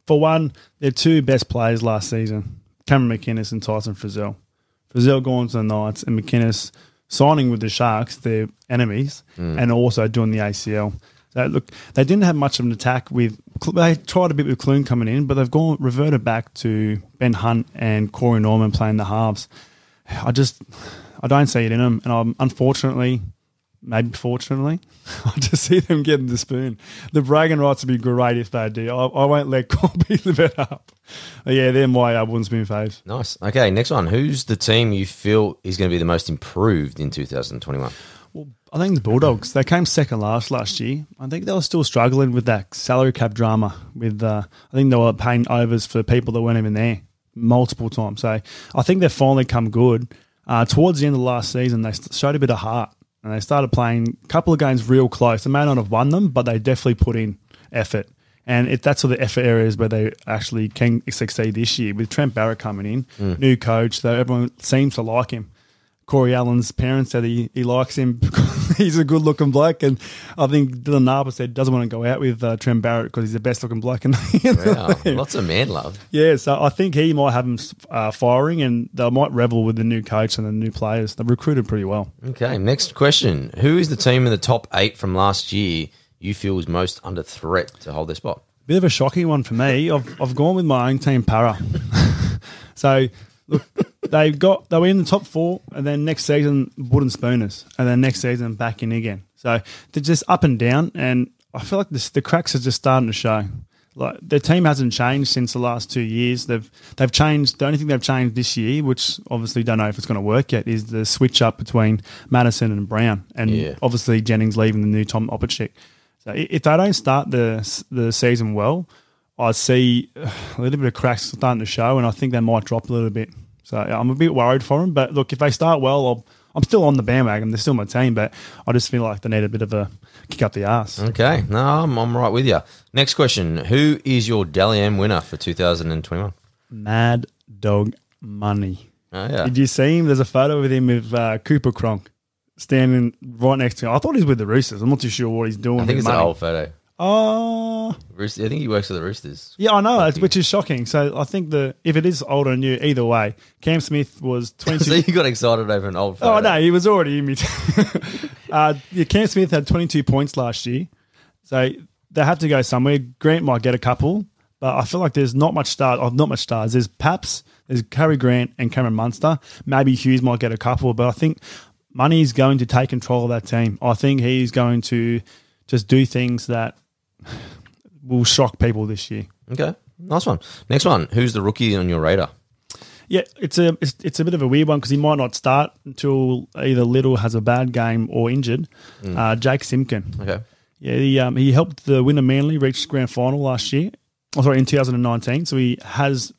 for one, their two best players last season, Cameron McInnes and Tyson Frizell. Frizell going to the Knights and McInnes signing with the Sharks, their enemies, mm. and also doing the ACL. So look, they didn't have much of an attack with. They tried a bit with Clune coming in, but they've gone reverted back to Ben Hunt and Corey Norman playing the halves. I just, I don't see it in them, and I'm unfortunately maybe fortunately, *laughs* I just see them getting the spoon. The bragging rights would be great if they do. I, I won't let *laughs* Corby live it up. But yeah, they're my uh, wooden spoon faves. Nice. Okay, next one. Who's the team you feel is going to be the most improved in 2021? Well, I think the Bulldogs. They came second last last year. I think they were still struggling with that salary cap drama. With uh, I think they were paying overs for people that weren't even there multiple times. So I think they've finally come good. Uh, towards the end of the last season, they showed a bit of heart and they started playing a couple of games real close. They may not have won them, but they definitely put in effort. And if that's sort of the effort areas where they actually can succeed this year with Trent Barrett coming in, mm. new coach, though everyone seems to like him. Corey Allen's parents said he, he likes him *laughs* because he's a good looking bloke. And I think Dylan Napa said doesn't want to go out with uh, Trent Barrett because he's the best looking bloke in the wow, Lots of man love. Yeah, so I think he might have him uh, firing and they might revel with the new coach and the new players. They've recruited pretty well. Okay, next question. Who is the team in the top eight from last year you feel is most under threat to hold their spot? Bit of a shocking one for me. I've, I've gone with my own team, Parra. *laughs* so Look, they got they were in the top four, and then next season wooden spooners, and then next season back in again. So they're just up and down, and I feel like this, the cracks are just starting to show. Like their team hasn't changed since the last two years. They've they've changed. The only thing they've changed this year, which obviously don't know if it's going to work yet, is the switch up between Madison and Brown, and yeah. obviously Jennings leaving the new Tom Opacic. So if they don't start the the season well, I see *sighs* a little bit of cracks starting to show, and I think they might drop a little bit. So I'm a bit worried for them. But look, if they start well, I'll, I'm still on the bandwagon. They're still my team, but I just feel like they need a bit of a kick up the ass. Okay, no, I'm, I'm right with you. Next question: Who is your Dally M winner for 2021? Mad Dog Money. Oh yeah, Did you see him? There's a photo with him with uh, Cooper Cronk standing right next to him. I thought he's with the Roosters. I'm not too sure what he's doing. I think it's an money. old photo. Oh, Rooster, I think he works for the Roosters. yeah, I know, it's- which is shocking. So I think the if it is old or new, either way, Cam Smith was *laughs* 22. So you got excited over an old photo. Oh no, he was already in me. *laughs* uh, yeah, Cam Smith had 22 points last year, so they have to go somewhere. Grant might get a couple, but I feel like there's not much stars. Oh, not much stars. There's Paps, there's Cary Grant and Cameron Munster. Maybe Hughes might get a couple, but I think Money's going to take control of that team. I think he's going to just do things that will shock people this year. Okay, nice one. Next one: Who's the rookie on your radar? Yeah, it's a it's, it's a bit of a weird one because he might not start until either Liddle has a bad game or injured. Uh, Jake Simpkin. Okay, Yeah, he um, he helped the Wynnum Manly reach the grand final last year. Oh, sorry, in 2019. So he has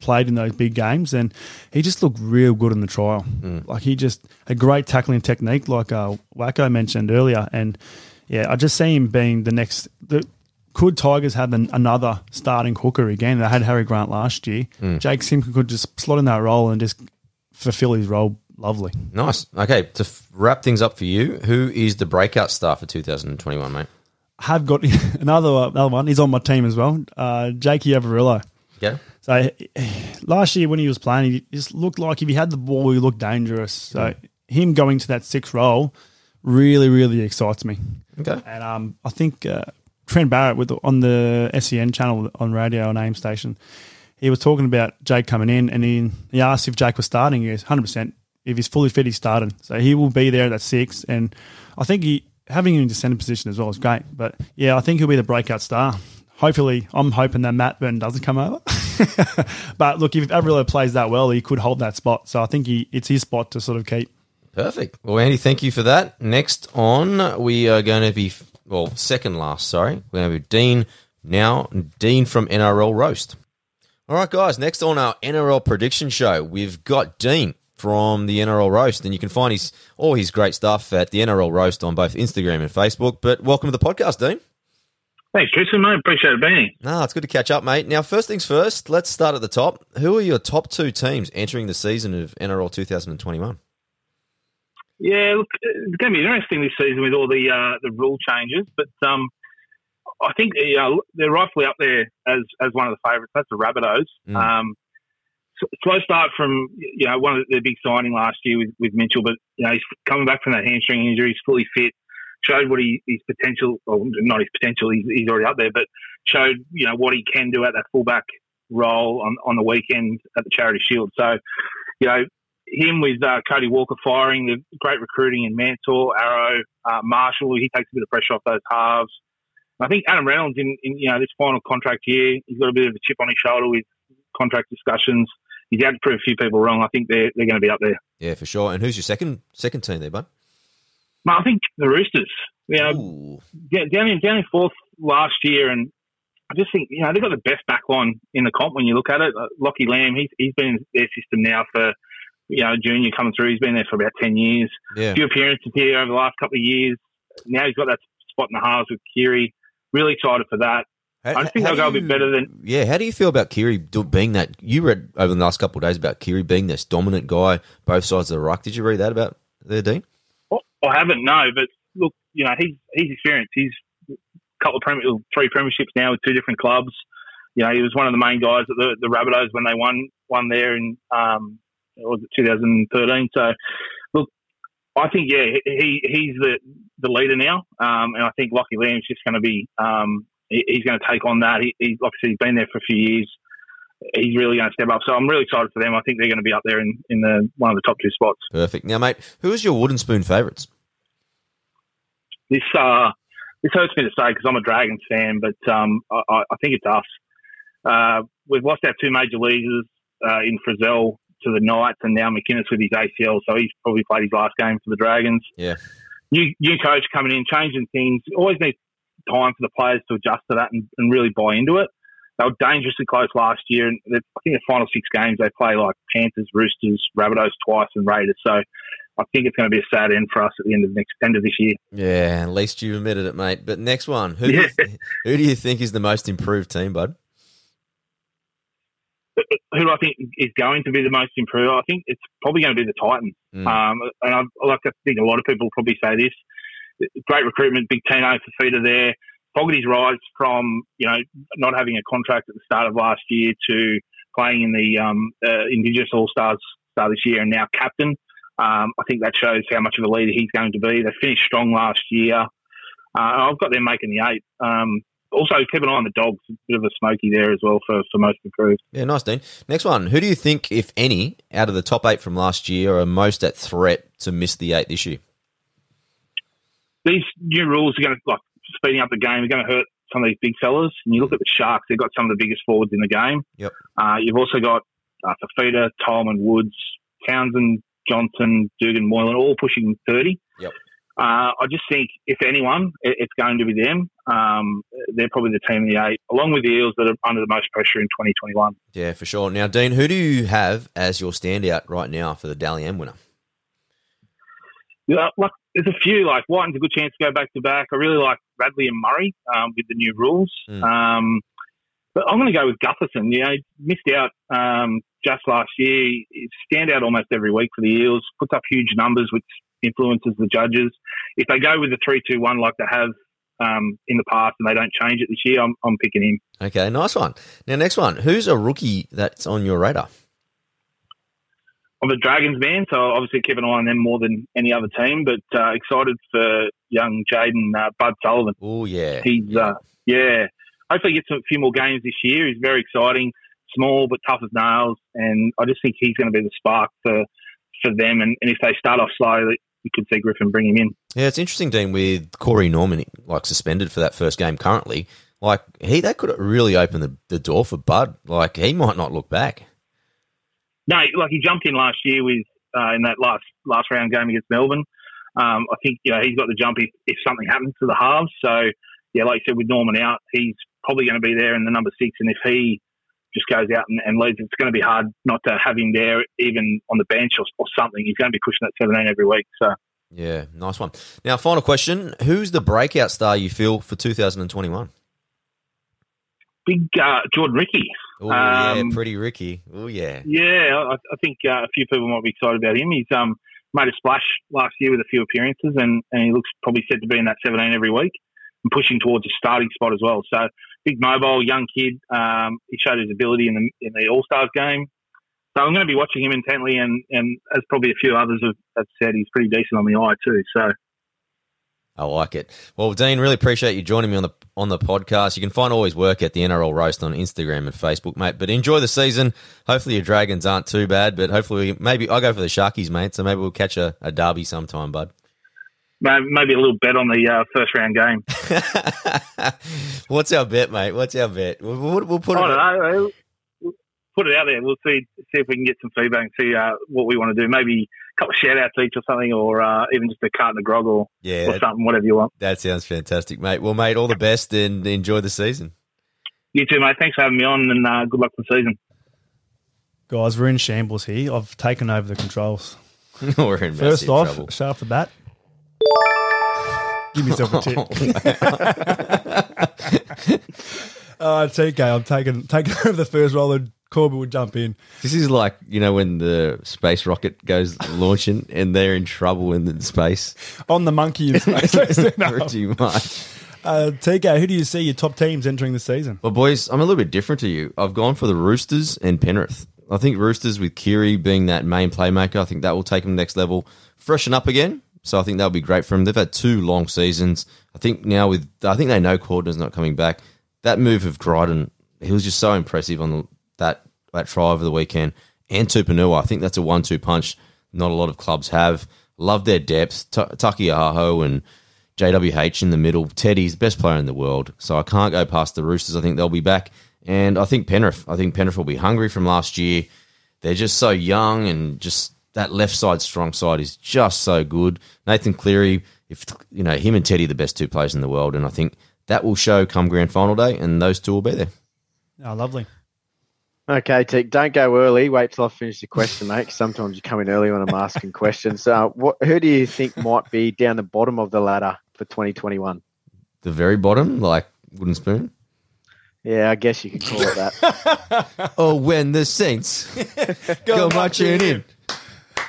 played in those big games, and he just looked real good in the trial. Like he just a great tackling technique, like uh, Wacko mentioned earlier. And yeah, I just see him being the next. The, could Tigers have an, another starting hooker again? They had Harry Grant last year. Jake Simpkin could just slot in that role and just fulfill his role lovely. nice. Okay, to f- wrap things up for you, who is the breakout star for 2021, mate? I have got *laughs* another another one. He's on my team as well. Uh, Jakey Averillo. Okay, So last year when he was playing, he just looked like if he had the ball, he looked dangerous. So him going to that sixth role really, really excites me. okay, And um, I think uh, Trent Barrett with on the SEN channel on radio on AIM station, he was talking about Jake coming in, and he, he asked if Jake was starting. He goes, hundred percent. If he's fully fit, he's starting. So he will be there at that six, and I think he having him in the centre position as well is great. But yeah, I think he'll be the breakout star. Hopefully, I'm hoping that Matt Burton doesn't come over. *laughs* but look, if Averillo plays that well, he could hold that spot. So I think he, it's his spot to sort of keep. Perfect. Well, Andy, thank you for that. Next on, we are going to be well, second last. Sorry, we're going to be Dean now. Dean from NRL Roast. All right, guys. Next on our NRL prediction show, we've got Dean from the NRL Roast, and you can find his all his great stuff at the NRL Roast on both Instagram and Facebook. But welcome to the podcast, Dean. Thanks, Tristan, mate. Appreciate it being here. No, it's good to catch up, mate. Now, first things first, let's start at the top. Who are your top two teams entering the season of NRL 2021? Yeah, look, it's going to be interesting this season with all the uh, the rule changes, but um, I think you know, they're rightfully up there as as one of the favourites. That's the Rabbitohs. Mm. Um, slow start from you know one of the big signing last year with, with Mitchell, but you know he's coming back from that hamstring injury. He's fully fit. Showed what he, his potential, or not his potential. He's, he's already up there, but showed you know what he can do at that fullback role on on the weekend at the Charity Shield. So, you know, him with uh, Cody Walker firing, the great recruiting in Mantor, Arrow, uh, Marshall, he takes a bit of pressure off those halves. I think Adam Reynolds in, in you know this final contract year, he's got a bit of a chip on his shoulder with contract discussions. He's had to prove a few people wrong. I think they're they're going to be up there. Yeah, for sure. And who's your second second team there, bud? I think the Roosters. You know, Ooh. down down in, down in fourth last year, and I just think you know they've got the best back line in the comp when you look at it. Uh, Lockie Lam, he's he's been in their system now for you know junior coming through. He's been there for about ten years. Yeah. A few appearances here over the last couple of years. Now he's got that spot in the halves with Keary. Really excited for that. How- I just think they'll go a bit better than Yeah, how do you feel about Keary being that? You read over the last couple of days about Keary being this dominant guy, both sides of the ruck. Did you read that about there, Dean? Well, I haven't, no, but look, you know, he's he's experienced. He's a couple of premier, three premierships now with two different clubs. You know, he was one of the main guys at the, the Rabbitohs when they won won there in um, was it 2013. So, look, I think yeah, he he's the the leader now, um, and I think Lockie Lam's just going to be um, he, he's going to take on that. He, obviously he's been there for a few years. He's really going to step up. So I'm really excited for them. I think they're going to be up there in, in the one of the top two spots. Perfect. Now, mate, who is your wooden spoon favourites? this uh, this hurts me to say because I'm a Dragons fan, but um, I, I I think it's us. Uh, we've lost our two major leaders uh, in Frizell to the Knights, and now McInnes with his ACL, so he's probably played his last game for the Dragons. Yeah. New, new coach coming in, changing things. Always needs time for the players to adjust to that and, and really buy into it. they were dangerously close last year. And I think the final six games they play like Panthers, Roosters, Rabbitohs twice, and Raiders. So I think it's going to be a sad end for us at the end of next end of this year. Yeah, at least you admitted it, mate. But next one, who do, you, who do you think is the most improved team, bud? Who I think is going to be the most improved? I think it's probably going to be the Titans. Mm. Um, and I like to think a lot of people probably say this. Great recruitment, big Tino Fifita there. Fogarty's rise from you know not having a contract at the start of last year to playing in the um, uh, Indigenous All Stars start this year and now captain. Um, I think that shows how much of a leader he's going to be. They finished strong last year. Uh, I've got them making the eight. Um, also, keep an eye on the dogs. A bit of a smoky there as well for, for most improved. Yeah, nice, Dean. Next one. Who do you think, if any, out of the top eight from last year, are most at threat to miss the eight this year? These new rules are going to like speeding up the game. Are going to hurt some of these big fellas. And you look at the Sharks; they've got some of the biggest forwards in the game. Yep. Uh, you've also got uh, Fifita, Tolman, Woods, Townsend, Johnson, Dugan, Moylan, all pushing 30. Yep. Uh, I just think, if anyone, it's going to be them. Um, they're probably the team in the eight, along with the Eels that are under the most pressure in 2021. Yeah, for sure. Now, Dean, who do you have as your standout right now for the Dally M winner? Yeah, like there's a few. Like Wighton's a good chance to go back to back. I really like Radley and Murray um, with the new rules. Mm. Um, but I'm going to go with Gutherson. You know, missed out um, just last year. Stand out almost every week for the Eels. Puts up huge numbers, which influences the judges. If they go with the three-two-one like they have um, in the past and they don't change it this year, I'm, I'm picking him. Okay, nice one. Now, next one. Who's a rookie that's on your radar? I'm a Dragons man, so obviously keep an eye on them more than any other team. But uh, excited for young Jayden uh, Bud Sullivan. Oh yeah, he's yeah. Uh, yeah. Hopefully, he gets a few more games this year. He's very exciting, small but tough as nails, and I just think he's going to be the spark for for them. And, and if they start off slow, you could see Griffin bring him in. Yeah, it's interesting, Dean, with Corey Norman like suspended for that first game currently. Like he, that could really open the, the door for Bud. Like he might not look back. No, like he jumped in last year with uh, in that last last round game against Melbourne. Um, I think you know, he's got the jump if, if something happens to the halves. So yeah, like you said, with Norman out, he's probably going to be there in the number six. And if he just goes out and, and leads, it's going to be hard not to have him there, even on the bench or, or something. He's going to be pushing that 17 every week. So. Yeah, nice one. Now, final question: Who's the breakout star you feel for 2021? Big uh, Jordan Riki. Oh um, yeah, pretty Ricky. Oh yeah. Yeah, I, I think uh, a few people might be excited about him. He's um, made a splash last year with a few appearances, and, and he looks probably set to be in that 17 every week and pushing towards a starting spot as well. So big mobile, young kid. Um, he showed his ability in the in the All Stars game. So I'm going to be watching him intently, and, and as probably a few others have, have said, he's pretty decent on the eye too. So I like it. Well, Dean, really appreciate you joining me on the on the podcast. You can find all his work at the NRL Roast on Instagram and Facebook, mate. But enjoy the season. Hopefully your Dragons aren't too bad, but hopefully maybe I go for the Sharkies, mate. So maybe we'll catch a, a derby sometime, bud. Maybe a little bet on the uh, first round game. *laughs* What's our bet, mate? What's our bet? We'll, we'll, we'll put. I don't know put it out there. We'll see see if we can get some feedback and see uh, what we want to do. Maybe a couple of shout outs each or something, or uh, even just a carton of grog or, yeah, or something, whatever you want. That sounds fantastic, mate. Well, mate, all the best and enjoy the season. You too, mate. Thanks for having me on and uh, good luck for the season. Guys, we're in shambles here. I've taken over the controls. *laughs* we're in First off, trouble. straight off the bat, give yourself a tip. *laughs* *laughs* uh, TK, I'm taking taking *laughs* over the first roll and Corbett would jump in. This is like you know when the space rocket goes launching and they're in trouble in the space. On the monkey in space, pretty much. Uh, TK, who do you see your top teams entering the season? Well, boys, I'm a little bit different to you. I've gone for the Roosters and Penrith. I think Roosters with Keary being that main playmaker, I think that will take them next level. Freshen up again, so I think that'll be great for them. They've had two long seasons. I think now with I think they know Cordner's not coming back. That move of Dryden, he was just so impressive on the, that that try over the weekend. And Tupouniua, I think that's a one-two punch. Not a lot of clubs have. Love their depth. T- Taukei'aho and JWH in the middle. Teddy's best player in the world. So I can't go past the Roosters. I think they'll be back. And I think Penrith. I think Penrith will be hungry from last year. They're just so young and just that left side strong side is just so good. Nathan Cleary, if you know him and Teddy, the best two players in the world, and I think that will show come grand final day, and those two will be there. Oh, lovely. Okay, Tick, don't go early. Wait till I finish the question, mate. sometimes you come in early when I'm asking *laughs* questions. Uh, what, who do you think might be down the bottom of the ladder for 2021? The very bottom, like wooden spoon. Yeah, I guess you could call it that. *laughs* Oh, when the Saints *laughs* go marching in.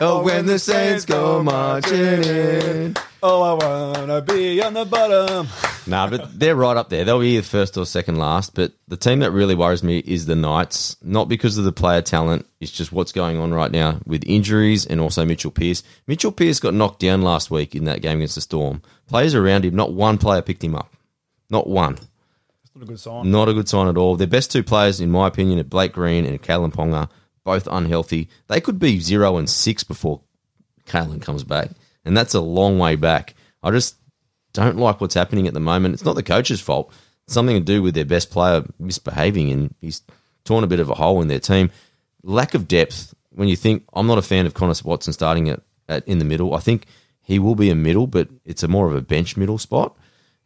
Oh, oh, when the Saints go marching in. Oh, I wanna be on the bottom. Nah, but they're right up there. They'll be either first or second last. But the team that really worries me is the Knights. Not because of the player talent. It's just what's going on right now with injuries and also Mitchell Pearce. Mitchell Pearce got knocked down last week in that game against the Storm. Players around him, not one player picked him up. Not one. Not a good sign. Not a good sign at all. Their best two players, in my opinion, are Blake Green and Kalyn Ponga, both unhealthy. They could be zero and six before Kalyn comes back, and that's a long way back. I just don't like what's happening at the moment. It's not the coach's fault. It's something to do with their best player misbehaving, and he's torn a bit of a hole in their team. Lack of depth. When you think, I'm not a fan of Connor Watson starting at, at in the middle. I think he will be a middle, but it's a more of a bench middle spot.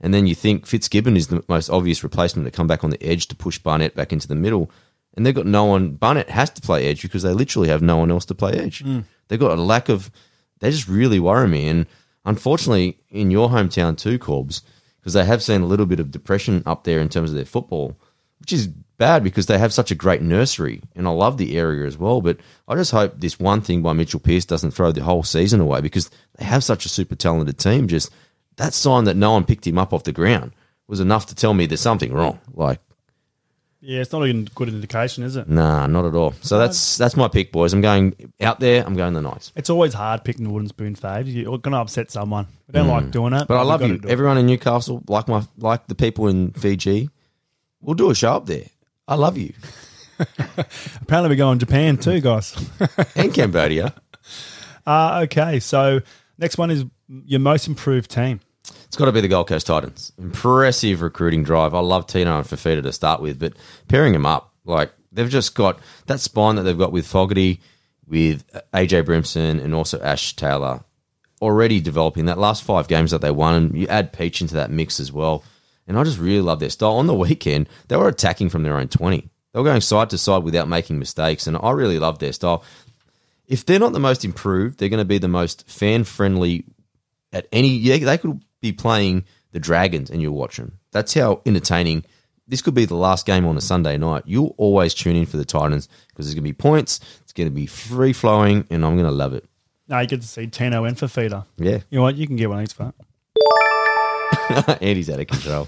And then you think Fitzgibbon is the most obvious replacement to come back on the edge to push Barnett back into the middle. And they've got no one. Barnett has to play edge because they literally have no one else to play edge. Hmm. They've got a lack of. They just really worry me. And unfortunately, in your hometown too, Corbs, because they have seen a little bit of depression up there in terms of their football, which is bad because they have such a great nursery. And I love the area as well. But I just hope this one thing by Mitchell Pearce doesn't throw the whole season away because they have such a super talented team. Just that sign that no one picked him up off the ground was enough to tell me there's something wrong. Like, Yeah, it's not a good indication, is it? nah, not at all. So that's that's my pick, boys. I'm going out there. I'm going the Knights. It's always hard picking the wooden spoon faves. You're going to upset someone. I don't like doing it. But I we've love gotta you. do it. Everyone in Newcastle, like my like the people in Fiji, we'll do a show up there. I love you. *laughs* Apparently, we're going to Japan too, guys. *laughs* And Cambodia. *laughs* uh, okay, so next one is your most improved team. It's got to be the Gold Coast Titans. Impressive recruiting drive. I love Tino and Fifita to start with, but pairing them up, like they've just got that spine that they've got with Fogarty, with uh, AJ Brimson, and also Ash Taylor already developing. That last five games that they won, and you add Peach into that mix as well. And I just really love their style. On the weekend, they were attacking from their own 20. They were going side to side without making mistakes, and I really love their style. If they're not the most improved, they're going to be the most fan friendly at any. They could be playing the Dragons and you'll watch them. That's how entertaining. This could be the last game on a Sunday night. You'll always tune in for the Titans because there's going to be points. It's going to be free flowing, and I'm going to love it. Now you get to see Tino and Fifita. Yeah, You know what? You can get one of these for *laughs* Andy's out of control.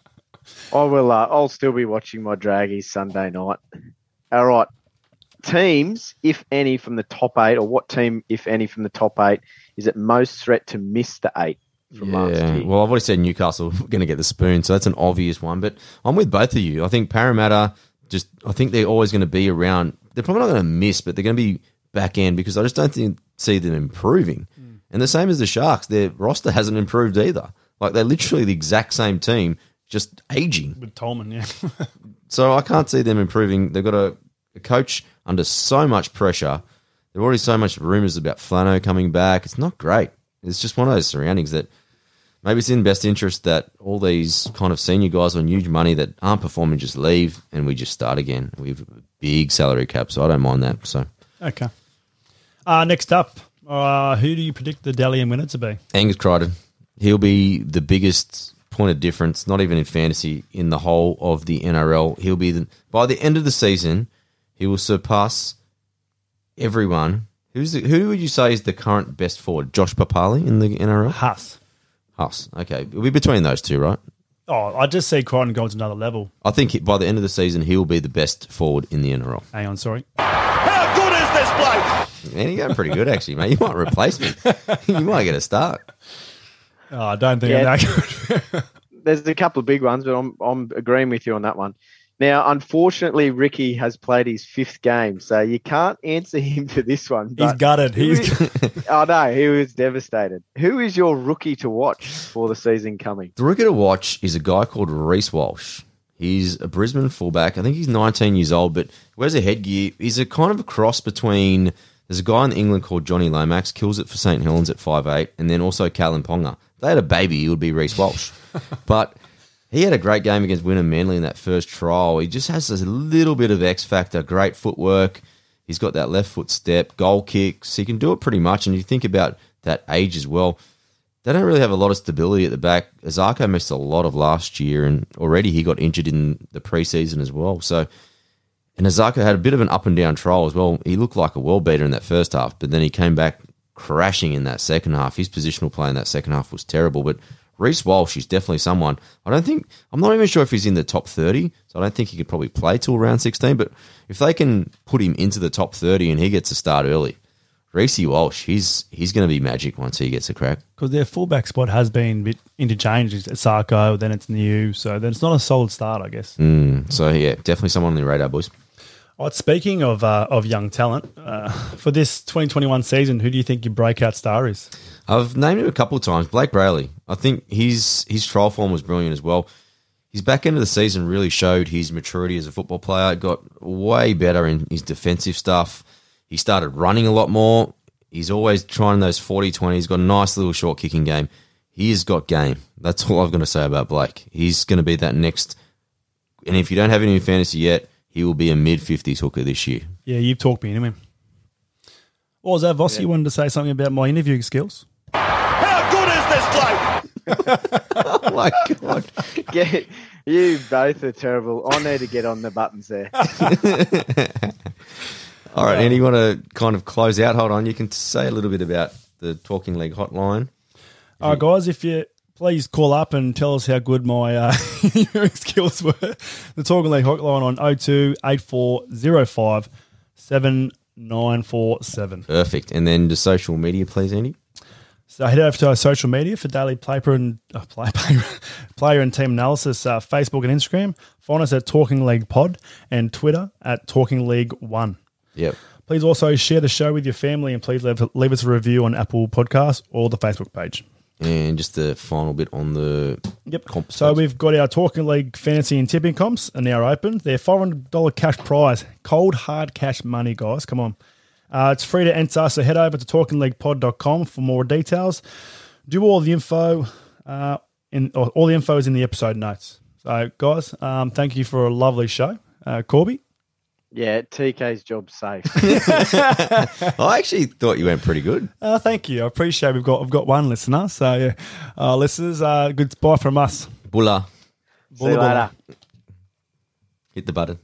*laughs* I will. Uh, I'll still be watching my Draggies Sunday night. All right, teams, if any, from the top eight, or what team, if any, from the top eight, is at most threat to miss the eight from last Yeah, year? well, I've already said Newcastle *laughs* going to get the spoon, so that's an obvious one. But I'm with both of you. I think Parramatta, just I think they're always going to be around. They're probably not going to miss, but they're going to be back end because I just don't think see them improving. Mm. And the same as the Sharks, their roster hasn't improved either. Like they're literally the exact same team, just aging. with Tolman. Yeah, *laughs* So I can't see them improving. They've got a, a coach under so much pressure. There are already so much rumors about Flano coming back. It's not great. It's just one of those surroundings that maybe it's in best interest that all these kind of senior guys on huge money that aren't performing just leave and we just start again. We have a big salary cap, so I don't mind that. So okay. Uh, next up, uh, who do you predict the Dally M winner to be? Angus Crichton, he'll be the biggest point of difference, not even in fantasy, in the whole of the NRL. He'll be the, by the end of the season, he will surpass everyone. Who's the, who would you say is the current best forward? Josh Papalii in the NRL? Haas. Haas. Okay, it'll be between those two, right? Oh, I just see Crichton going to another level. I think he, by the end of the season, he will be the best forward in the NRL. Hang on, sorry. How good is this bloke? Man, you're going pretty good, actually, mate. You might replace me. *laughs* you might get a start. Oh, I don't think Yeah. I'm that good. *laughs* There's a couple of big ones, but I'm I'm agreeing with you on that one. Now, unfortunately, Ricky has played his fifth game, so you can't answer *laughs* him for this one. He's but- gutted. He's oh *laughs* *laughs* no, he was devastated. Who is your rookie to watch for the season coming? The rookie to watch is a guy called Reece Walsh. He's a Brisbane fullback. I think he's 19 years old, but wears a headgear. He's a kind of a cross between. There's a guy in England called Jonny Lomax, kills it for St Helens at 5'8, and then also Kalyn Ponga. If they had a baby, it would be Reece Walsh. but He had a great game against Wynnum Manly in that first trial. He just has a little bit of X factor, great footwork. He's got that left foot step, goal kicks. He can do it pretty much. And you think about that age as well. They don't really have a lot of stability at the back. Isaako missed a lot of last year, and already he got injured in the preseason as well. So, and Isaako had a bit of an up and down trial as well. He looked like a world beater in that first half, but then he came back crashing in that second half. His positional play in that second half was terrible. But Reece Walsh is definitely someone. I don't think I'm not even sure if he's in the top 30, so I don't think he could probably play till round 16. But if they can put him into the top 30 and he gets a start early, Reece Walsh, he's he's going to be magic once he gets a crack. Because their fullback spot has been a bit interchanged. It's Sarko, then it's Niu, so then it's not a solid start, I guess. Mm, so yeah, definitely someone on the radar, boys. Right, speaking of uh, of young talent, uh, for this 2021 season, who do you think your breakout star is? I've named him a couple of times. Blayke Brailey. I think his his trial form was brilliant as well. His back end of the season really showed his maturity as a football player. Got way better in his defensive stuff. He started running a lot more. He's always trying those 40 20. He's got a nice little short kicking game. He has got game. That's all I've got to say about Blake. He's going to be that next. And if you don't have him in fantasy yet, he will be a mid 50s hooker this year. Yeah, you've talked me into him. Or was that Vossi yeah. wanted to say something about my interviewing skills? How good is this bloke? Oh my God. Get, you both are terrible. I need to get on the buttons there. *laughs* All right, Andy, you want to kind of close out? Hold on, you can say a little bit about the Talking League hotline. All right, guys, if you please call up and tell us how good my uh, *laughs* skills were. The Talking League hotline on 02 8405 7947. Perfect. And then the social media, please, Andy. So head over to our social media for daily player and uh, play, player and team analysis, uh, Facebook and Instagram. Find us at Talking League Pod and Twitter at Talking League One. Yep. Please also share the show with your family and please leave, leave us a review on Apple Podcasts or the Facebook page. And just the final bit on the yep. Comp so we've got our Talking League fantasy and tipping comps are now open. They're five hundred dollar cash prize, cold hard cash money, guys. Come on, uh, it's free to enter. So head over to talkingleaguepod.com for more details. Do all the info. Uh, in all the info is in the episode notes. So guys, um, thank you for a lovely show, uh, Corby. Yeah, TK's job safe. *laughs* *laughs* I actually thought you went pretty good. Uh, thank you. I appreciate we've got we've got one listener. So yeah, uh, listeners, uh, goodbye from us. Bulla. See you later. Hit the button.